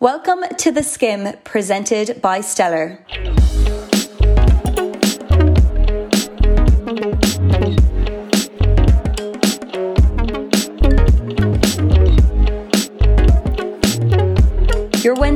Welcome to The Skim, presented by Stellar.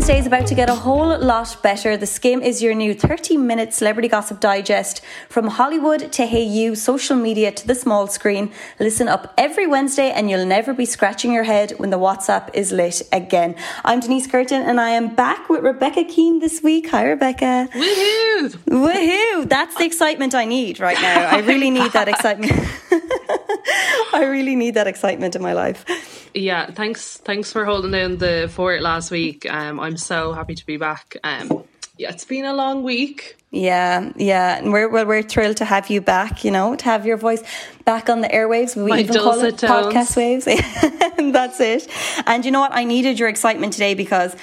Wednesday is about to get a whole lot better. The Skim is your new 30 minute celebrity gossip digest from Hollywood to Hey You, social media to the small screen. Listen up every Wednesday and you'll never be scratching your head when the WhatsApp is lit again. I'm Denise Curtin and I am back with Rebecca Keane this week. Hi, Rebecca. Woohoo! Woohoo! That's the excitement I need right now. I really need that excitement. I really need that excitement in my life. Yeah, thanks. Thanks for holding down the fort last week. Um, I'm so happy to be back. Um, yeah, it's been a long week. Yeah, yeah, and we're well, we're thrilled to have you back. You know, to have your voice back on the airwaves. We My even call it tones. podcast waves. That's it. And you know what? I needed your excitement today because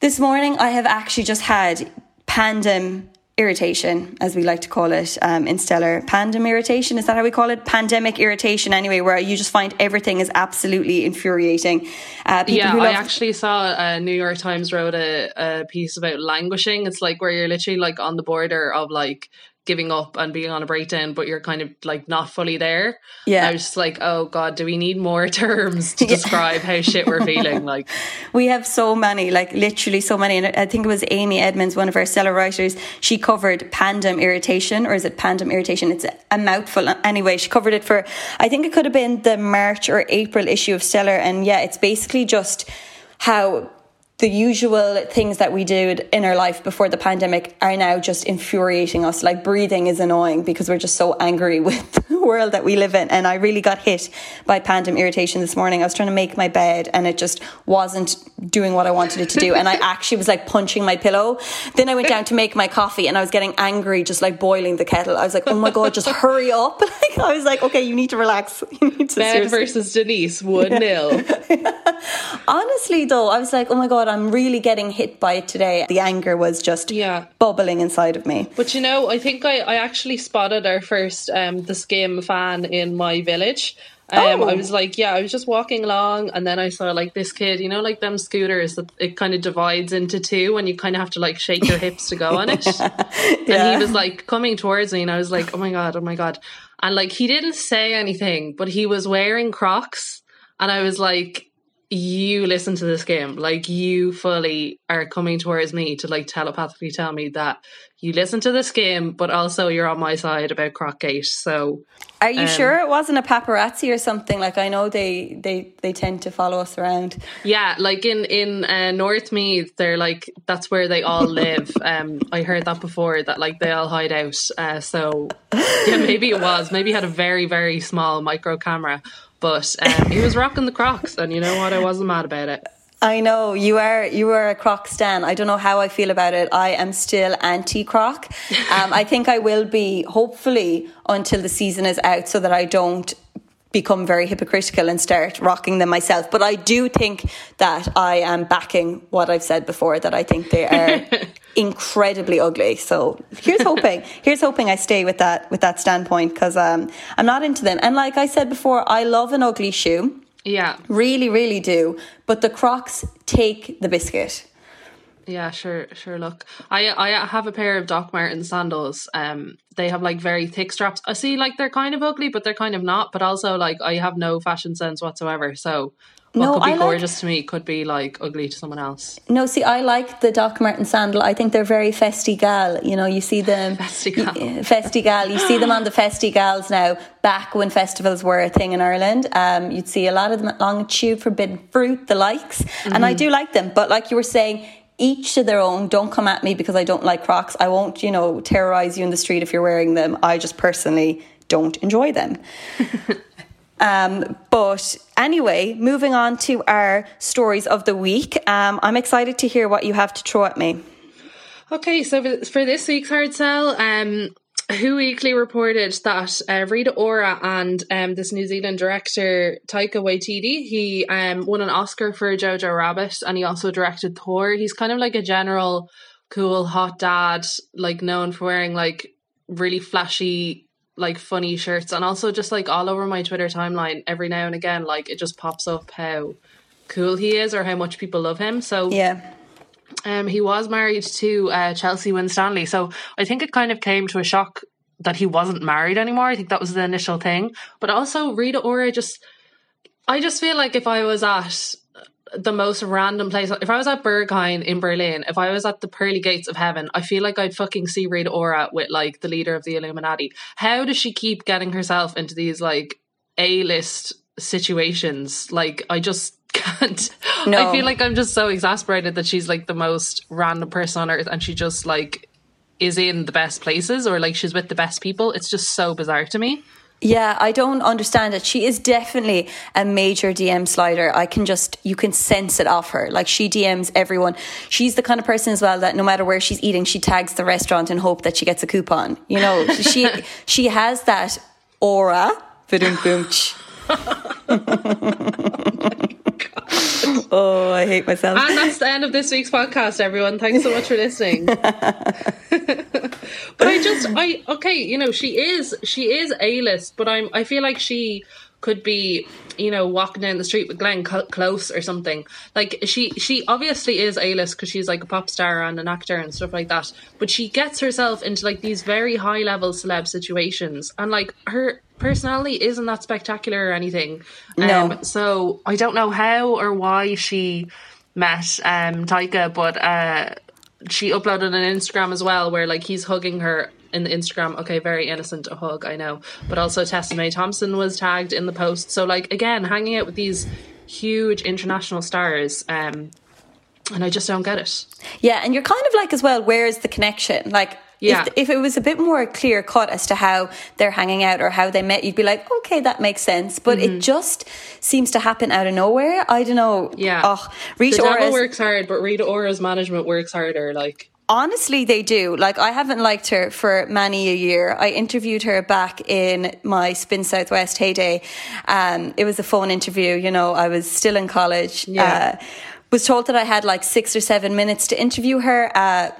this morning I have actually just had pandem irritation, as we like to call it um, in Stellar. Pandem irritation, is that how we call it? Pandemic irritation, anyway, where you just find everything is absolutely infuriating. Uh, Yeah, who I actually saw a New York Times wrote a, a piece about languishing. It's like where you're literally like on the border of like giving up and being on a breakdown, but you're kind of like not fully there. Yeah. I was just like, oh god, do we need more terms to describe how shit we're feeling? Like, We have so many, like literally so many. And I think it was Amy Edmonds, one of our stellar writers. She covered pandem irritation, or is it pandem irritation? It's a mouthful. Anyway, she covered it for, I think it could have been the March or April issue of Stellar. And yeah, it's basically just how the usual things that we did in our life before the pandemic are now just infuriating us. Like breathing is annoying because we're just so angry with the world that we live in. And I really got hit by pandem irritation this morning. I was trying to make my bed and it just wasn't doing what I wanted it to do. And I actually was like punching my pillow. Then I went down to make my coffee and I was getting angry, just like boiling the kettle. I was like, oh my God, just hurry up. Like, I was like, okay, you need to relax. You need to Ben seriously- versus Denise, one nil. Honestly, though, I was like, oh my God, I'm really getting hit by it today. The anger was just Yeah. bubbling inside of me. But you know, I think I, I actually spotted our first um the Skim fan in my village. Um, Oh. I was like, yeah, I was just walking along, and then I saw like this kid, you know, like them scooters that it kind of divides into two, and you kind of have to like shake your hips to go on it. And he was like coming towards me, and I was like, oh my god, oh my god, and like he didn't say anything, but he was wearing Crocs, and I was like. You listen to the Skim, like you fully are coming towards me to like telepathically tell me that you listen to the Skim, but also you're on my side about Crockgate. So Are you Um, sure it wasn't a paparazzi or something? Like, I know they, they, they tend to follow us around. yeah, like in in uh, North Meath, they're like that's where they all live. um, I heard that before that like they all hide out. Uh, so yeah, maybe it was. Maybe he had a very very small micro camera, but um, he was rocking the Crocs, and you know what? I wasn't mad about it. I know you are you are a Croc stan. I don't know how I feel about it. I am still anti Croc. Um, I think I will be hopefully until the season is out, so that I don't become very hypocritical and start rocking them myself. But I do think that I am backing what I've said before. That I think they are incredibly ugly. So here's hoping. Here's hoping I stay with that with that standpoint because um, I'm not into them. And like I said before, I love an ugly shoe. Yeah, Really, really do. But the Crocs take the biscuit. Yeah, sure, sure. Look, I I have a pair of Doc Marten sandals. Um, they have like very thick straps. I see, like they're kind of ugly, but they're kind of not. But also, like I have no fashion sense whatsoever. So, what No, could be I like- gorgeous to me could be like ugly to someone else. No, see, I like the Doc Marten sandal. I think they're very festigal. You know, you see them Festigal. y- festigal. You see them on the festivals now. Back when festivals were a thing in Ireland, um, you'd see a lot of them at Longitude, Forbidden Fruit, the likes, and I do like them. But like you were saying. Each to their own. Don't come at me because I don't like Crocs. I won't, you know, terrorize you in the street if you're wearing them. I just personally don't enjoy them. Um, but anyway, moving on to our stories of the week. Um, I'm excited to hear what you have to throw at me. Okay, so for- this week's hard sell, um, Who Weekly reported that uh, Rita Ora and um, this New Zealand director Taika Waititi, he um, won an Oscar for Jojo Rabbit, and he also directed Thor. He's kind of like a general cool hot dad, like known for wearing like really flashy, like funny shirts, and also just like all over my Twitter timeline every now and again, like it just pops up how cool he is or how much people love him. So Yeah. Um, he was married to uh, Chelsea Winstanley, so I think it kind of came to a shock that he wasn't married anymore. I think that was the initial thing. But also, Rita Ora just, I just feel like if I was at the most random place, if I was at Berghain in Berlin, if I was at the pearly gates of heaven, I feel like I'd fucking see Rita Ora with like the leader of the Illuminati. How does she keep getting herself into these like A list situations? Like, I just can't. No. I feel like I'm just so exasperated that she's like the most random person on earth and she just like is in the best places or like she's with the best people. It's just so bizarre to me. Yeah, I don't understand it. She is definitely a major DM slider. I can just, you can sense it off her. Like she DMs everyone. She's the kind of person as well that no matter where she's eating, she tags the restaurant and hope that she gets a coupon. You know, she she has that aura. oh, I hate myself. And that's the end of this week's podcast, everyone. Thanks so much for listening. but I just, I okay, you know, she is she is a list, but I'm I feel like she could be you know walking down the street with Glenn Close or something. Like she she obviously is a list because she's like a pop star and an actor and stuff like that. But she gets herself into like these very high level celeb situations, and like her personality isn't that spectacular or anything. No. Um, so I don't know how or why she met um Taika, but uh she uploaded an Instagram as well where like he's hugging her in the Instagram. Okay, very innocent a hug, I know. But also Tessa May Thompson was tagged in the post. So like again, hanging out with these huge international stars, um, and I just don't get it. Yeah, and you're kind of like as well, where is the connection? Like Yeah. if, if it was a bit more clear cut as to how they're hanging out or how they met, you'd be like, okay, that makes sense. But it just seems to happen out of nowhere. I don't know. Yeah. Oh, Rita the devil Ora's- works hard, but Rita Ora's management works harder. Like Honestly, they do. Like, I haven't liked her for many a year. I interviewed her back in my Spin Southwest heyday. Um, it was a phone interview. You know, I was still in college. Yeah. Uh, was told that I had like six or seven minutes to interview her. Uh,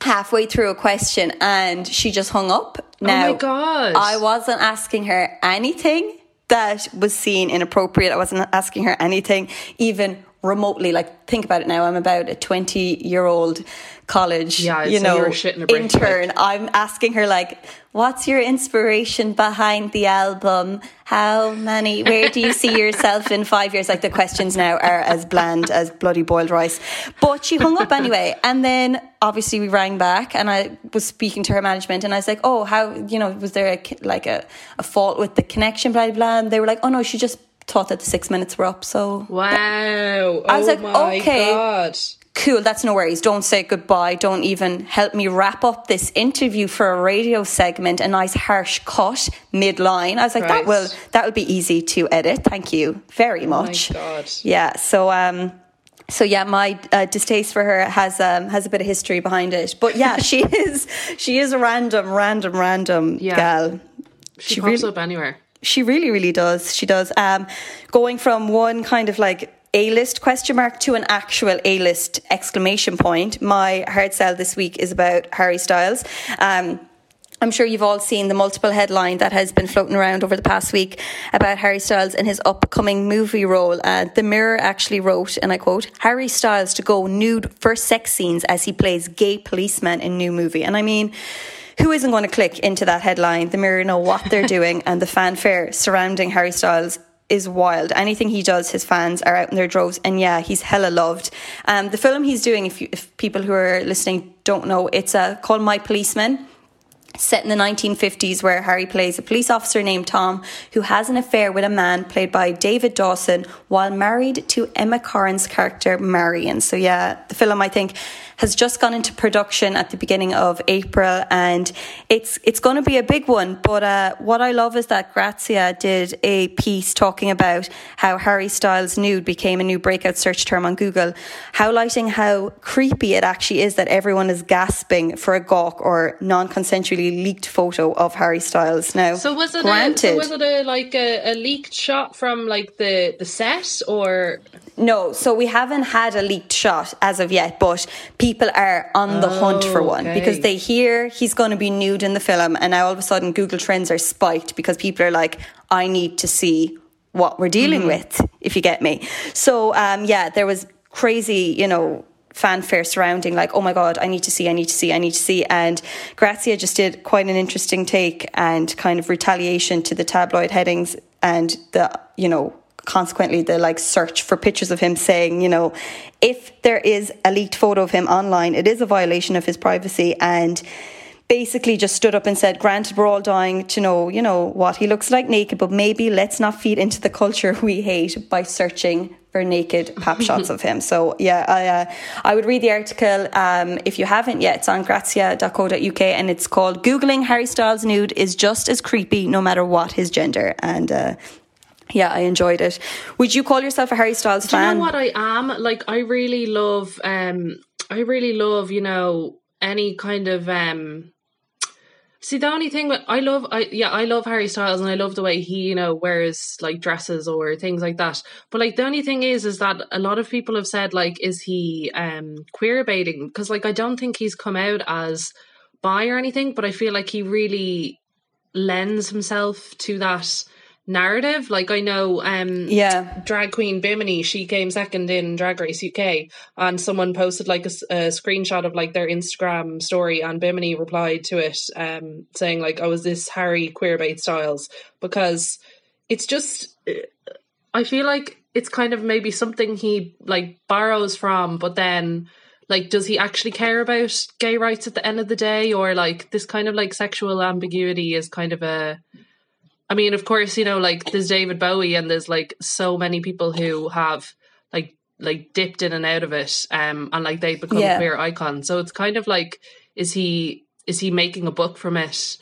halfway through a question, and she just hung up. Now, Oh my God. I wasn't asking her anything that was seen inappropriate. I wasn't asking her anything even remotely. Like, think about it now. I'm about a 20 year old college, Yeah, you know, you were shitting a brick, intern. I'm asking her like, "What's your inspiration behind the album? How many? Where do you see yourself in five years?" Like the questions now are as bland as bloody boiled rice. But she hung up anyway, and then obviously we rang back, and I was speaking to her management, and I was like, "Oh, how you know was there a, like a, a fault with the connection?" Blah blah. blah. And they were like, "Oh no, she just." Thought that the six minutes were up, so wow. I was oh like, my okay. god. cool, that's no worries. Don't say goodbye. Don't even help me wrap up this interview for a radio segment. A nice harsh cut midline. I was like, that will that will be easy to edit. Thank you very Oh my much. god. Yeah. So um. So yeah, my uh, distaste for her has um, has a bit of history behind it, but yeah, she is she is a random, random, random Yeah. gal. She, She pops really- up anywhere. She really, really does. She does. Um, going from one kind of like A list question mark to an actual A list exclamation point. My hard sell this week is about Harry Styles. Um, I'm sure you've all seen the multiple headline that has been floating around over the past week about Harry Styles and his upcoming movie role. Uh, the Mirror actually wrote, and I quote, Harry Styles to go nude for sex scenes as he plays gay policeman in new movie. And I mean, who isn't going to click into that headline? The Mirror know what they're doing, and the fanfare surrounding Harry Styles is wild. Anything he does, his fans are out in their droves, and yeah, he's hella loved. Um, the film he's doing, if, you, if people who are listening don't know, it's uh, called My Policeman set in the 1950s where Harry plays a police officer named Tom who has an affair with a man played by David Dawson while married to Emma Corrin's character Marion. So yeah, the film I think has just gone into production at the beginning of April and it's it's going to be a big one. But uh, what I love is that Grazia did a piece talking about how Harry Styles nude became a new breakout search term on Google highlighting how creepy it actually is that everyone is gasping for a gawk or non-consensually leaked photo of Harry Styles. Now So was it granted a, so was it a like a, a leaked shot from like the the set or? No, so we haven't had a leaked shot as of yet, but people are on the hunt for one Okay. because they hear he's going to be nude in the film, and now all of a sudden Google Trends are spiked because people are like, I need to see what we're dealing with, if you get me. So, um, yeah, there was crazy, you know, fanfare surrounding like oh my god i need to see i need to see i need to see and grazia just did quite an interesting take and kind of retaliation to the tabloid headings and the you know consequently the like search for pictures of him saying you know if there is a leaked photo of him online it is a violation of his privacy and basically just stood up and said, granted, we're all dying to know, you know, what he looks like naked, but maybe let's not feed into the culture we hate by searching for naked pap shots of him. So yeah, I, uh, I would read the article um, if you haven't yet. It's on grazia.co.uk and it's called Googling Harry Styles nude is just as creepy no matter what his gender. And uh, yeah, I enjoyed it. Would you call yourself a Harry Styles Do fan? you know what I am? Like, I really love, um, I really love, you know, any kind of um See, the only thing that I love, I yeah, I love Harry Styles, and I love the way he, you know, wears like dresses or things like that. But like, the only thing is, is that a lot of people have said, like, is he um queer baiting? Because like, I don't think he's come out as bi or anything, but I feel like he really lends himself to that narrative. Like I know, um, yeah, drag queen Bimini, she came second in Drag Race UK, and someone posted like a, a, screenshot of like their Instagram story, and Bimini replied to it, um, saying like, "Oh, is this Harry Queerbait Styles?" Because it's just, I feel like it's kind of maybe something he like borrows from, but then like does he actually care about gay rights at the end of the day or like this kind of like sexual ambiguity is kind of a I mean, of course, you know, like there's David Bowie and there's like so many people who have like like dipped in and out of it, um, and like they become yeah. queer icons. So it's kind of like, is he is he making a book from it?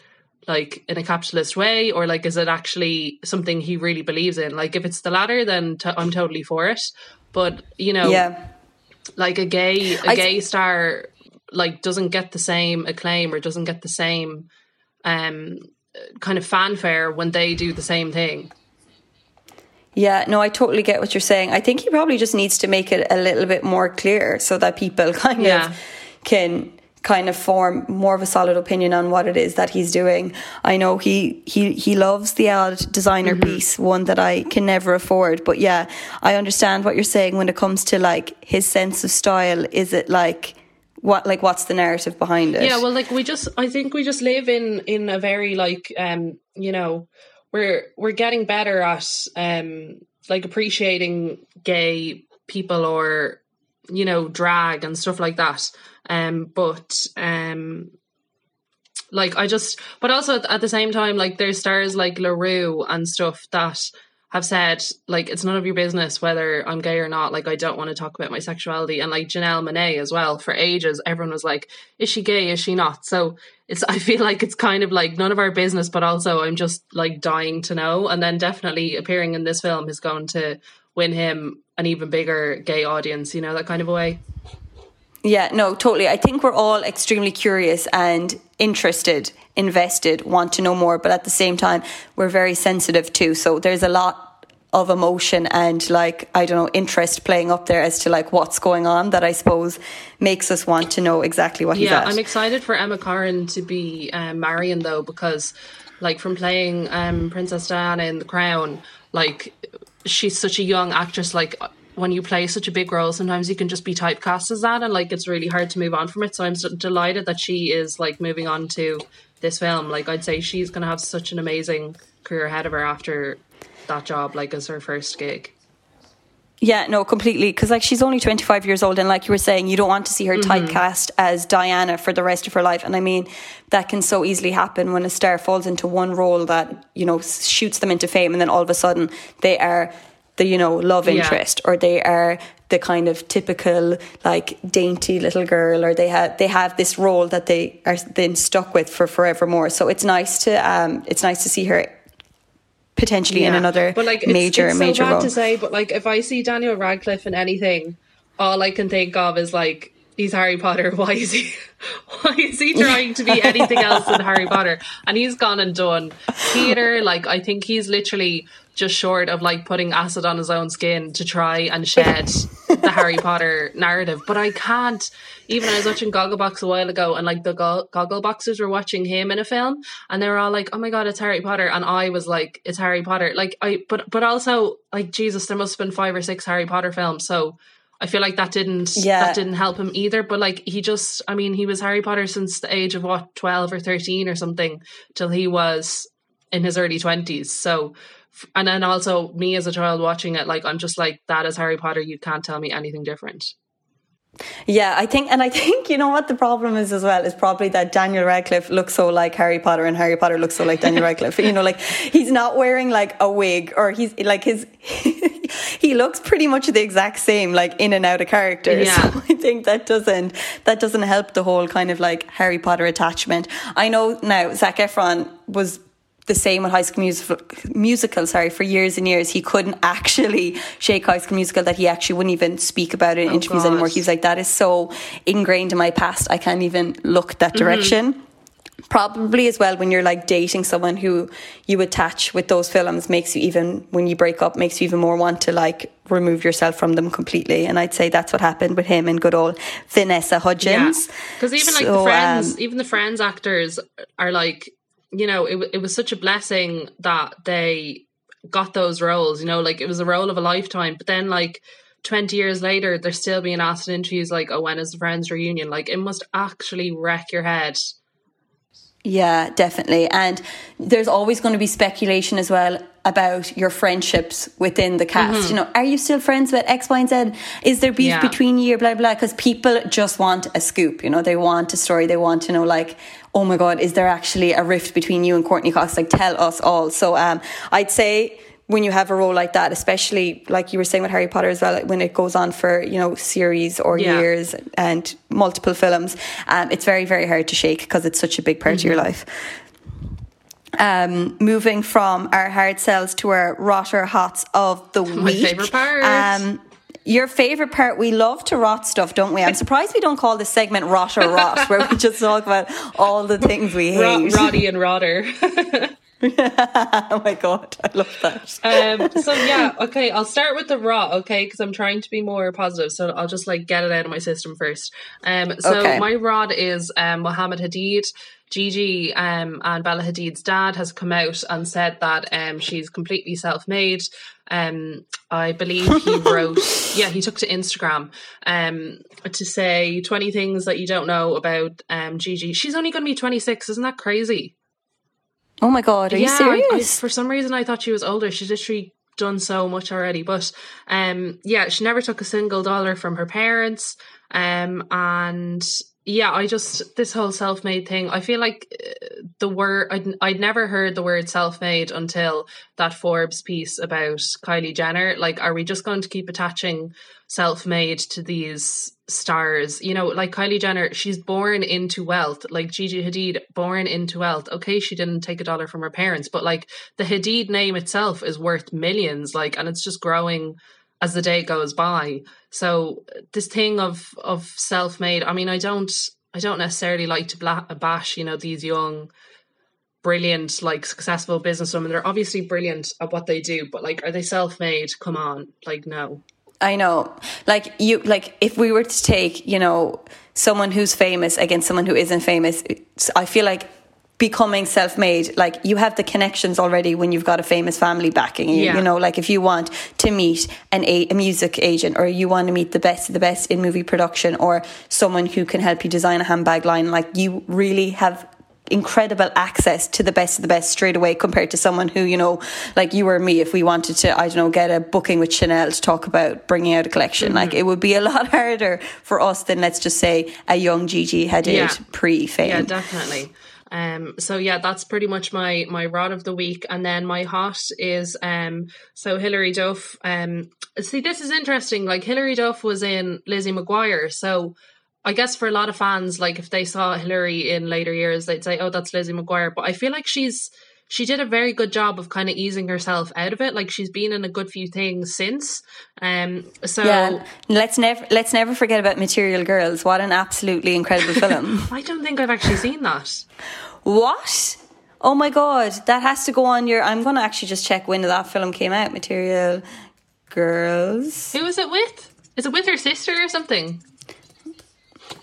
like in a capitalist way or like is it actually something he really believes in like if it's the latter then i t- i'm totally for it but you know yeah like a gay a I gay star like doesn't get the same acclaim or doesn't get the same um kind of fanfare when they do the same thing. Yeah, no, I totally get what you're saying. I think he probably just needs to make it a little bit more clear so that people kind yeah. of can kind of form more of a solid opinion on what it is that he's doing. I know he he he loves the odd designer mm-hmm. piece, one that I can never afford. But yeah, I understand what you're saying when it comes to like his sense of style. Is it like what like what's the narrative behind it? Yeah well like we just i think we just live in in a very like um you know we're we're getting better at um like appreciating gay people or you know drag and stuff like that. Um but um like i just but also at the same time like there's stars like larue and stuff that have said like it's none of your business whether I'm gay or not. Like I don't want to talk about my sexuality. And like Janelle Monáe as well. For ages, everyone was like, "Is she gay? Is she not?" So it's I feel like it's kind of like none of our business, but also I'm just like dying to know. And then definitely appearing in this film is going to win him an even bigger gay audience. You know that kind of a way. Yeah, no, totally. I think we're all extremely curious and interested, invested, want to know more, but at the same time, we're very sensitive too. So there's a lot of emotion and like I don't know interest playing up there as to like what's going on that I suppose makes us want to know exactly what he does. yeah, he's I'm excited for Emma Corrin to be um, Marion though because like from playing um, Princess Diana in The Crown, like she's such a young actress. Like when you play such a big role, sometimes you can just be typecast as that, and like it's really hard to move on from it. So I'm so delighted that she is like moving on to this film. Like I'd say she's going to have such an amazing career ahead of her after that job, like as her first gig. Yeah, no, completely. Because like she's only 25 years old, and like you were saying, you don't want to see her mm-hmm. typecast as Diana for the rest of her life. And I mean, that can so easily happen when a star falls into one role that you know shoots them into fame, and then all of a sudden they are the you know love interest yeah. or they are the kind of typical like dainty little girl or they have they have this role that they are then stuck with for forevermore so it's nice to um it's nice to see her potentially yeah. in another but like major it's, it's major bad role. to say but like if I see Daniel Radcliffe in anything all I can think of is like he's Harry Potter. Why is he? Why is he trying to be anything else than Harry Potter? And he's gone and done theater. Like I think he's literally just short of like putting acid on his own skin to try and shed the Harry Potter narrative. But I can't. Even I was watching Gogglebox a while ago, and like the go- Goggleboxers were watching him in a film, and they were all like, "Oh my god, it's Harry Potter," and I was like, "It's Harry Potter." Like I, but but also like Jesus, there must have been five or six Harry Potter films, so I feel like that didn't Yeah. that didn't help him either. But like he just, I mean, he was Harry Potter since the age of what twelve or thirteen or something till he was in his early twenties. So, and then also me as a child watching it, like I'm just like that is Harry Potter. You can't tell me anything different. Yeah, I think, and I think you know what the problem is as well is probably that Daniel Radcliffe looks so like Harry Potter, and Harry Potter looks so like Daniel Radcliffe. You know, like he's not wearing like a wig, or he's like his. he looks pretty much the exact same, like in and out of character. Yeah. So I think that doesn't that doesn't help the whole kind of like Harry Potter attachment. I know now Zac Efron was the same with High School Musical, musical, sorry, for years and years. He couldn't actually shake High School Musical that he actually wouldn't even speak about it in interviews God. anymore. He was like, that is so ingrained in my past. I can't even look that direction. Probably as well when you're like dating someone who you attach with those films makes you even when you break up makes you even more want to like remove yourself from them completely. And I'd say that's what happened with him and good old Vanessa Hudgens. because even like the friends, um, even the friends actors are like, you know, it it was such a blessing that they got those roles. You know, like it was a role of a lifetime. But then like. 20 years later, they're still being asked in interviews like, oh, when is the Friends reunion? Like, it must actually wreck your head. Yeah, definitely. And there's always going to be speculation as well about your friendships within the cast. Mm-hmm. You know, are you still friends with X, Y, and Z? Is there beef Yeah. between you? Blah, blah. Because people just want a scoop. You know, they want a story. They want to know, like, oh my God, is there actually a rift between you and Courteney Cox? Like, tell us all. So um, I'd say when you have a role like that, especially like you were saying with Harry Potter as well, like when it goes on for, you know, series or Yeah. years and multiple films, um, it's very, very hard to shake because it's such a big part of your life. Um, moving from our hard sells to our rotter hots of the My week. favourite part. Um, your favorite part, we love to rot stuff, don't we? I'm surprised we don't call this segment Rot or Rot, where we just talk about all the things we hate. Roddy and Rodder. oh my God, I love that. um, so yeah, okay, I'll start with the raw, okay, because I'm trying to be more positive. So I'll just like get it out of my system first. Um, so Okay. my rod is um, Mohammed Hadid. Gigi um, and Bella Hadid's dad has come out and said that um, she's completely self-made. Um, I believe he wrote, yeah, he took to Instagram um, to say 20 things that you don't know about um, Gigi. She's only going to be 26. Isn't that crazy? Oh my God, are you I- I- serious? for some reason, I thought she was older. She's literally done so much already. But um, yeah, she never took a single dollar from her parents. Um, and yeah, I just this whole self-made thing. I feel like uh, the word I'd, I'd never heard the word self-made until that Forbes piece about Kylie Jenner. Like, are we just going to keep attaching self-made to these stars? You know, like Kylie Jenner, she's born into wealth. Like Gigi Hadid, born into wealth. Okay, she didn't take a dollar from her parents, but like the Hadid name itself is worth millions. Like, and it's just growing as the day goes by. So this thing of of self made. I mean, I don't I don't necessarily like to bash you know these young, brilliant like successful businesswomen. They're obviously brilliant at what they do, but like, are they self made? Come on, like no. I know. Like you like if we were to take, you know, someone who's famous against someone who isn't famous, I feel like becoming self-made like you have the connections already when you've got a famous family backing you Yeah. you know like if you want to meet an a, a music agent or you want to meet the best of the best in movie production or someone who can help you design a handbag line like you really have incredible access to the best of the best straight away compared to someone who you know like you or me if we wanted to i don't know get a booking with chanel to talk about bringing out a collection like Mm-hmm. it would be a lot harder for us than let's just say a young gigi hadid Yeah. pre-fame Yeah, definitely. Um, so yeah, that's pretty much my my rod of the week, and then my hot is um. So Hilary Duff. Um, see, this is interesting. Like Hilary Duff was in Lizzie McGuire, so I guess for a lot of fans, like if they saw Hilary in later years, they'd say, "Oh, that's Lizzie McGuire." But I feel like she's she did a very good job of kind of easing herself out of it. Like she's been in a good few things since. Um, so yeah let's never let's never forget about material girls what an absolutely incredible film I don't think I've actually seen that. what oh my god that has to go on your i'm gonna actually just check when that film came out material girls Who is it with? Is it with her sister or something?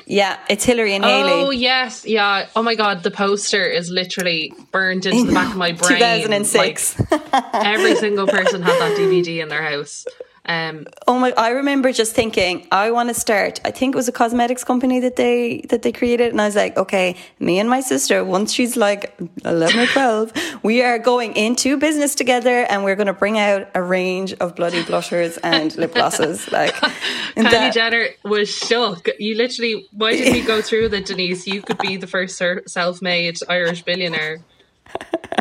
Yeah it's hilary and Oh Haylie yes, yeah. Oh my god, the poster is literally burned into the back of my brain. 2006 Like, every single person had that DVD in their house. Um, oh my! I remember just thinking, I want to start. I think it was a cosmetics company that they that they created, and I was like, okay, me and my sister, once she's like eleven or twelve, we are going into business together, and we're going to bring out a range of bloody blushers and lip glosses. Like, Kylie that, Jenner was shook. You literally, why did we go through that, Denise? You could be the first self-made Irish billionaire.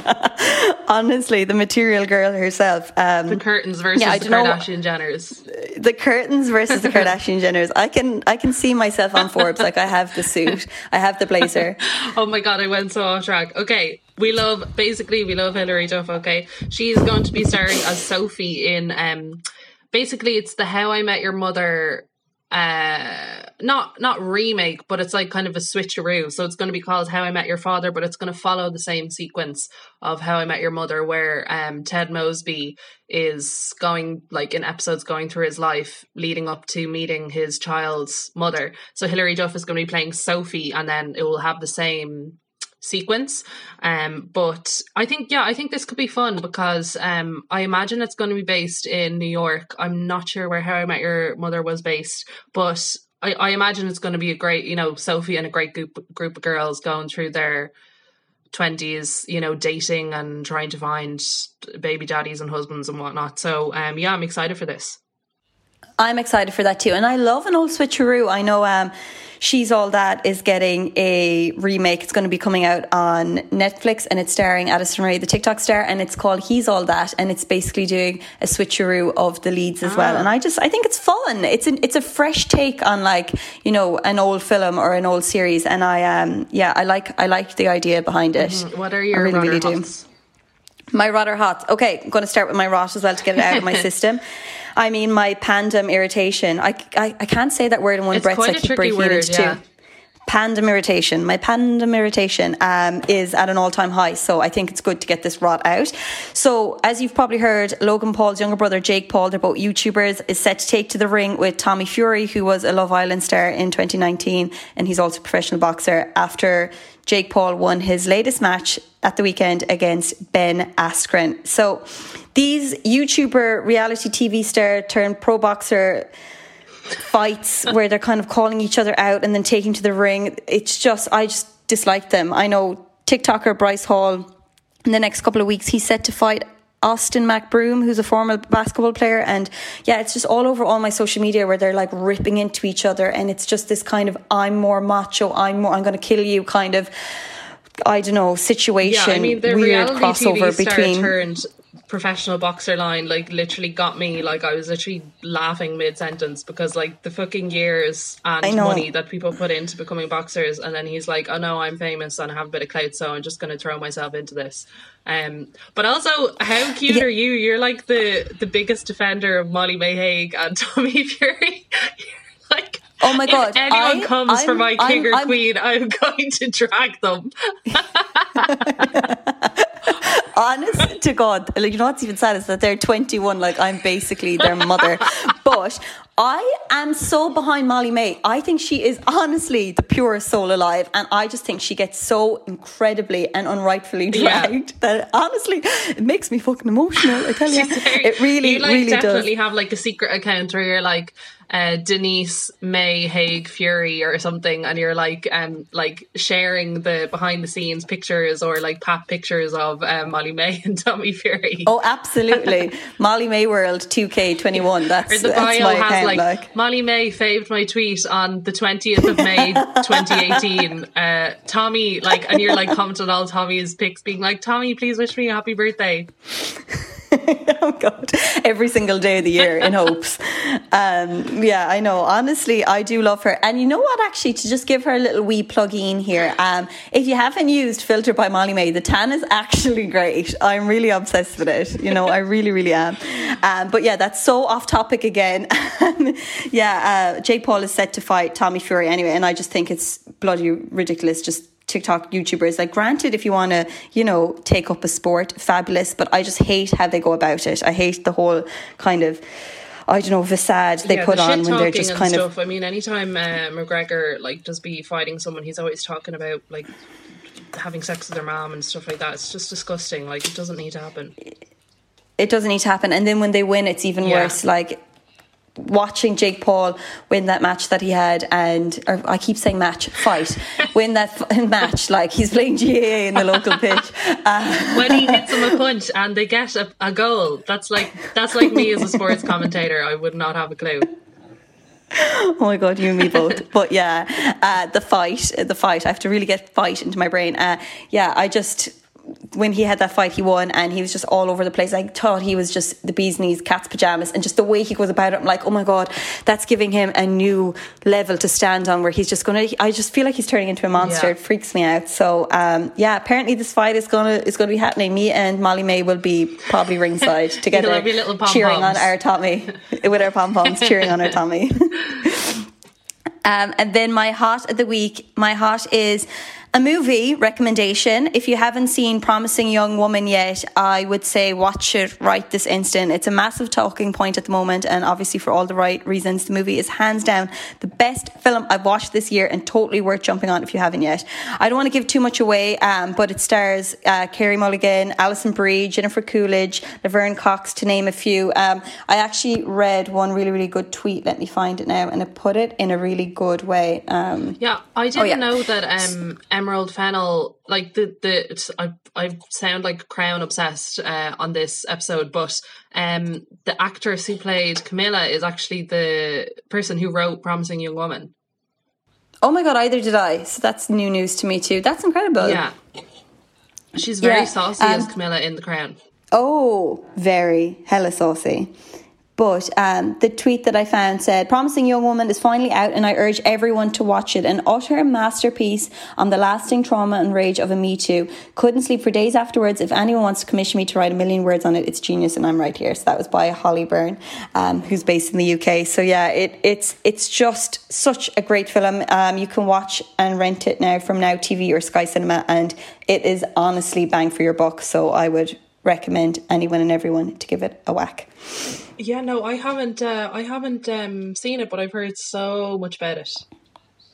Honestly, the material girl herself. Um, the Curtins versus yeah, the Kardashian know, Jenners. The Curtins versus the Kardashian Jenners. I can I can see myself on Forbes. Like I have the suit, I have the blazer. oh my god, I went so off track. Okay, we love basically we love Hilary Duff. Okay, she's going to be starring as Sophie in. um Basically, it's the How I Met Your Mother uh not not remake but it's like kind of a switcheroo. So it's going to be called how i met your father but it's going to follow the same sequence of how i met your mother where um ted mosby is going like in episodes going through his life leading up to meeting his child's mother. So hilary duff is going to be playing sophie and then it will have the same sequence. Um, but I think, yeah, I think this could be fun because um, I imagine it's going to be based in New York. I'm not sure where How I Met Your Mother was based, but I, I imagine it's going to be a great, you know, Sophie and a great group group of girls going through their twenties, you know, dating and trying to find baby daddies and husbands and whatnot. So, um, yeah, I'm excited for this. I'm excited for that too, and I love an old switcheroo. I know. Um, She's All That is getting a remake. It's going to be coming out on Netflix and it's starring Addison Rae, the TikTok star, and it's called He's All That. And it's basically doing a switcheroo of the leads as well. Ah. And I just, I think it's fun. It's an, it's a fresh take on like, you know, an old film or an old series. And I, um, yeah, I like, I like the idea behind it. Mm-hmm. What are your I really, really do. My rather hot. Okay, I'm going to start with my rot as well to get it out of my system. I mean, my pandem irritation. I, I, I can't say that word in one it's breath, so I keep breaking word, it into yeah. two pandem irritation. My pandem irritation um, is at an all time high, so I think it's good to get this rot out. So, as you've probably heard, Logan Paul's younger brother, Jake Paul, they're both YouTubers, is set to take to the ring with Tommy Fury, who was a Love Island star in 2019, and he's also a professional boxer after Jake Paul won his latest match at the weekend against Ben Askren. So, these YouTuber reality TV star turned pro boxer fights where they're kind of calling each other out and then taking to the ring. It's just, I just dislike them. I know TikToker Bryce Hall, in the next couple of weeks, he's set to fight Austin McBroom, who's a former basketball player. And yeah, it's just all over all my social media where they're like ripping into each other. And it's just this kind of, I'm more macho, I'm more, I'm going to kill you kind of. I don't know situation. Yeah, I mean, the weird crossover TV between turned professional boxer line like literally got me like I was literally laughing mid sentence because like the fucking years and money that people put into becoming boxers and then he's like oh no I'm famous and I have a bit of clout so I'm just going to throw myself into this um but also how cute yeah. are you you're like the the biggest defender of Molly-Mae Hague and Tommy Fury like Oh my god! If anyone I, comes I'm, for my king I'm, or I'm, queen, I'm going to drag them. Honest to God, like you know what's even sad is that they're 21, like I'm basically their mother. but I am so behind Molly-Mae. I think she is honestly the purest soul alive, and I just think she gets so incredibly and unrightfully dragged yeah. that honestly it makes me fucking emotional. I tell you, it really, you like really definitely does. have like a secret account where you're like, uh, Denise May Hague Fury or something, and you're like um like sharing the behind the scenes pictures or like pap pictures of um, Molly-Mae and Tommy Fury. Oh, absolutely, Molly-Mae World 2K21. That's or the bio that's my has account, like, like, Molly-Mae faved my tweet on the 20th of May 2018. Uh, Tommy like, and you're like commenting on all Tommy's pics, being like, Tommy, please wish me a happy birthday. oh god. Every single day of the year in hopes. Um, yeah i know. Honestly i do love her. And you know what actually to just give her a little wee plug in here um, if you haven't used filter by Molly-Mae, the tan is actually great. I'm really obsessed with it. You know i really really am. Um, but yeah that's so off topic again. Yeah uh, paul is set to fight tommy fury anyway and i just think it's bloody ridiculous just TikTok YouTubers. Like, granted, if you want to, you know, take up a sport, fabulous. But I just hate how they go about it. I hate the whole kind of. I don't know facade they yeah, put the on when they're just kind stuff. of. I mean, anytime uh, McGregor like does be fighting someone, he's always talking about like having sex with their mom and stuff like that. It's just disgusting. Like it doesn't need to happen. It doesn't need to happen. And then when they win, it's even yeah. worse. Like watching Jake Paul win that match that he had, and or I keep saying match, fight, win that f- match like he's playing GAA in the local pitch. Uh, when he hits them a punch and they get a, a goal, that's like that's like me as a sports commentator. I would not have a clue. oh my god, you and me both. but yeah, uh, the fight, the fight. I have to really get fight into my brain. Uh, yeah, I just when he had that fight, he won, and he was just all over the place. I thought he was just the bee's knees, cat's pajamas, and just the way he goes about it. I'm like, oh my god, that's giving him a new level to stand on, where he's just gonna. I just feel like he's turning into a monster. Yeah. It freaks me out. So um, yeah, apparently this fight is gonna is gonna be happening. Me and molly-mae will be probably ringside together, cheering on our Tommy with our pom poms, cheering on our Tommy. um, and then my hot of the week, my hot is a movie recommendation. If you haven't seen Promising Young Woman yet, I would say watch it right this instant. It's a massive talking point at the moment, and obviously for all the right reasons. The movie is hands down the best film I've watched this year and totally worth jumping on if you haven't yet. I don't want to give too much away, um, but it stars uh, Carey Mulligan, Alison Brie, Jennifer Coolidge, Laverne Cox, to name a few. Um, I actually read one really, really good tweet. Let me find it now, and it put it in a really good way. Um, yeah, I didn't oh, yeah. know that. Um, Emerald Fennell, like the the I I sound like crown obsessed uh, on this episode, but um, the actress who played Camilla is actually the person who wrote Promising Young Woman. Oh my god, either did I. So that's new news to me too. That's incredible. Yeah, she's very yeah, saucy um, as Camilla in The Crown. Oh, very hella saucy. But um, the tweet that I found said, Promising Young Woman is finally out, and I urge everyone to watch it. An utter masterpiece on the lasting trauma and rage of a Me Too. Couldn't sleep for days afterwards. If anyone wants to commission me to write a million words on it, it's genius, and I'm right here. So that was by Holly Byrne, um, who's based in the UK. So yeah, it, it's it's just such a great film. Um, you can watch and rent it now from Now TV or Sky Cinema, and it is honestly bang for your buck. So I would recommend anyone and everyone to give it a whack. Yeah, no, I haven't. Uh, I haven't um, seen it, but I've heard so much about it.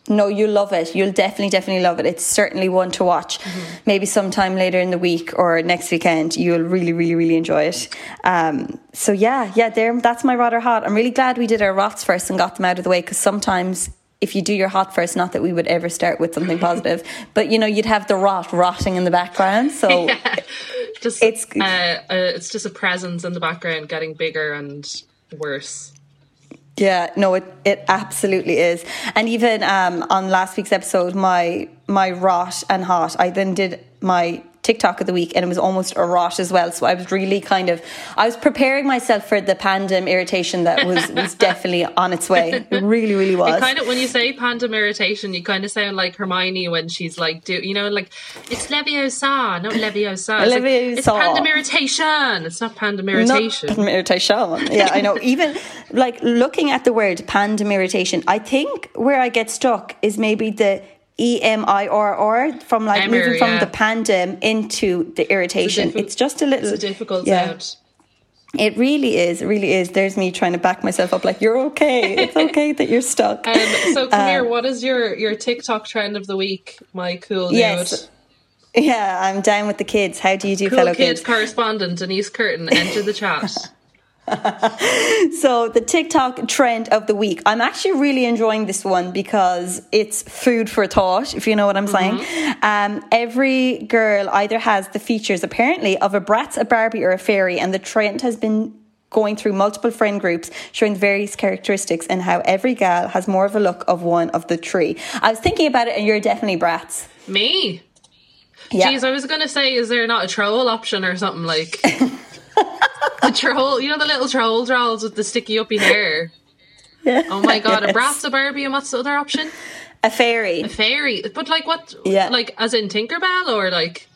No, you'll love it. You'll definitely, definitely love it. It's certainly one to watch. Mm-hmm. Maybe sometime later in the week or next weekend, you'll really, really, really enjoy it. Um, so yeah, yeah, there. That's my rather hot. I'm really glad we did our rots first and got them out of the way because sometimes if you do your hot first, not that we would ever start with something positive, but you know, you'd have the rot rotting in the background. So yeah just it's uh, uh, it's just a presence in the background getting bigger and worse. Yeah, no, it it absolutely is. And even um, on last week's episode, my my rot and hot, I then did my TikTok of the week and it was almost a rot as well. So I was really kind of I was preparing myself for the pandem irritation that was was definitely on its way. It really, really was. It kind of when you say pandem irritation, you kind of sound like Hermione when she's like do you know like it's Leviosa, not Leviosa. It's, Leviosa. Like, it's pandem irritation. It's not pandem irritation. Not pandem irritation. Yeah, I know. Even like looking at the word pandem irritation, I think where I get stuck is maybe the E M I R R from like Emmer, moving from yeah. the pandem into the irritation. It's, it's just a little it's a difficult yeah. sound. It really is. It really is. There's me trying to back myself up, like you're okay. It's okay that you're stuck. Um, so, come um, here. What is your your TikTok trend of the week, my cool yes. Dude? Yeah, I'm down with the kids. How do you do, cool fellow kids? kids? correspondent Denise Curtin, enter the chat. so the TikTok trend of the week. I'm actually really enjoying this one because it's food for thought, if you know what I'm saying. Mm-hmm. Um, every girl either has the features apparently of a Bratz, a Barbie, or a fairy, and the trend has been going through multiple friend groups showing the various characteristics and how every gal has more of a look of one of the three. I was thinking about it and you're definitely Bratz. Me? Yeah. Jeez, I was going to say, is there not a troll option or something like? the troll, you know the little troll trolls with the sticky uppy hair. Yeah. Oh my god, yes. a Bratz, a Barbie, and what's the other option? A fairy. A fairy. But like what? Yeah. Like as in Tinkerbell or like?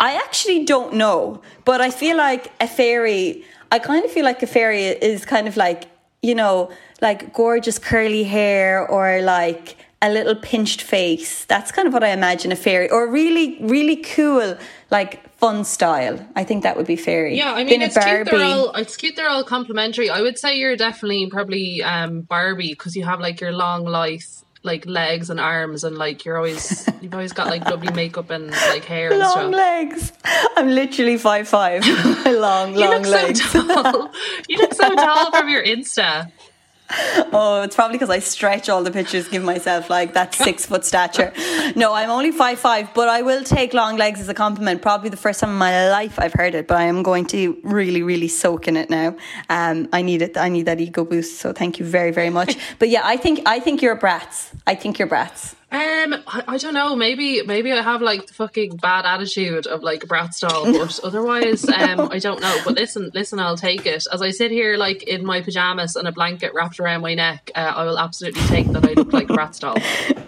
I actually don't know, but I feel like a fairy. I kind of feel like a fairy is kind of like you know, like gorgeous curly hair or like a little pinched face. That's kind of what I imagine a fairy, or really, really cool, like fun style. I think that would be fairy. Yeah, I mean, it's cute. They're all it's cute. They're all complimentary. I would say you're definitely probably um, Barbie because you have like your long life like legs and arms and like you're always you've always got like lovely makeup and like hair and long stuff. legs i'm literally five five long long you legs so tall. you look so tall from your Insta? Oh, it's probably because I stretch all the pictures, give myself like that six foot stature. No, I'm only five five, but I will take long legs as a compliment. Probably the first time in my life I've heard it, but I am going to really, really soak in it now. Um, I need it. I need that ego boost. So thank you very, very much. But yeah, I think I think you're brats. I think you're brats. Um, I, I, don't know. Maybe maybe I have like the fucking bad attitude of like a Bratz doll, but otherwise, um, I don't know. But listen, listen, I'll take it. As I sit here like in my pajamas and a blanket wrapped around my neck, uh, I will absolutely take that I look like a Bratz doll.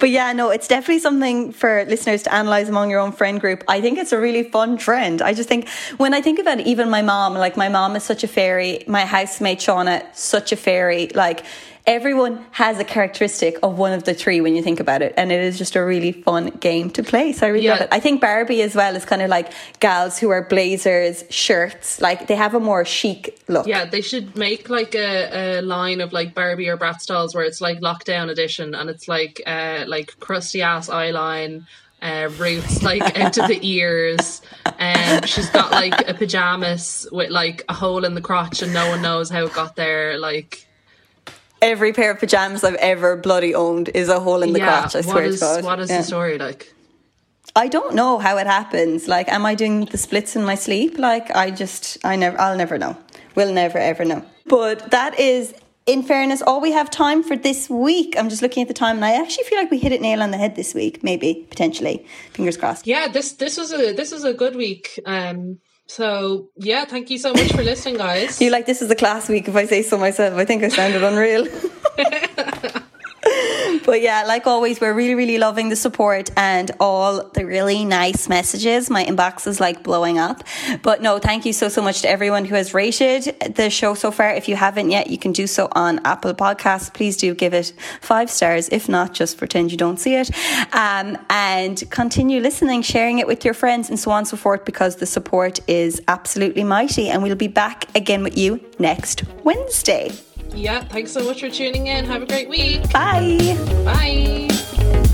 But yeah, no, it's definitely something for listeners to analyze among your own friend group. I think it's a really fun trend. I just think when I think about even my mom, like my mom is such a fairy, my housemate Shauna, such a fairy, like everyone has a characteristic of one of the three when you think about it. And it is just a really fun game to play. So I really yeah. love it. I think Barbie as well is kind of like gals who wear blazers, shirts, like they have a more chic look. Yeah, they should make like a, a line of like Barbie or Bratz Dolls where it's like lockdown edition and it's like uh like crusty ass eyeline uh, roots like out of the ears and um, she's got like a pajamas with like a hole in the crotch and no one knows how it got there like every pair of pajamas I've ever bloody owned is a hole in the yeah, crotch. I swear is, to God. What is yeah. the story like? I don't know how it happens. Like, am I doing the splits in my sleep? Like, I just, I never, I'll never know. We'll never ever know. But that is, in fairness, all we have time for this week. I'm just looking at the time, and I actually feel like we hit it nail on the head this week. Maybe potentially, fingers crossed. Yeah, this this was a this was a good week. Um, so yeah, thank you so much for listening, guys. you like this is a class week if I say so myself. I think I sounded unreal. but yeah, like always, we're really, really loving the support and all the really nice messages. My inbox is like blowing up. But no, thank you so, so much to everyone who has rated the show so far. If you haven't yet, you can do so on Apple Podcasts. Please do give it five stars. If not, just pretend you don't see it. Um, and continue listening, sharing it with your friends, and so on and so forth, because the support is absolutely mighty. And we'll be back again with you next Wednesday. Yeah, thanks so much for tuning in. Have a great week. Bye. Bye.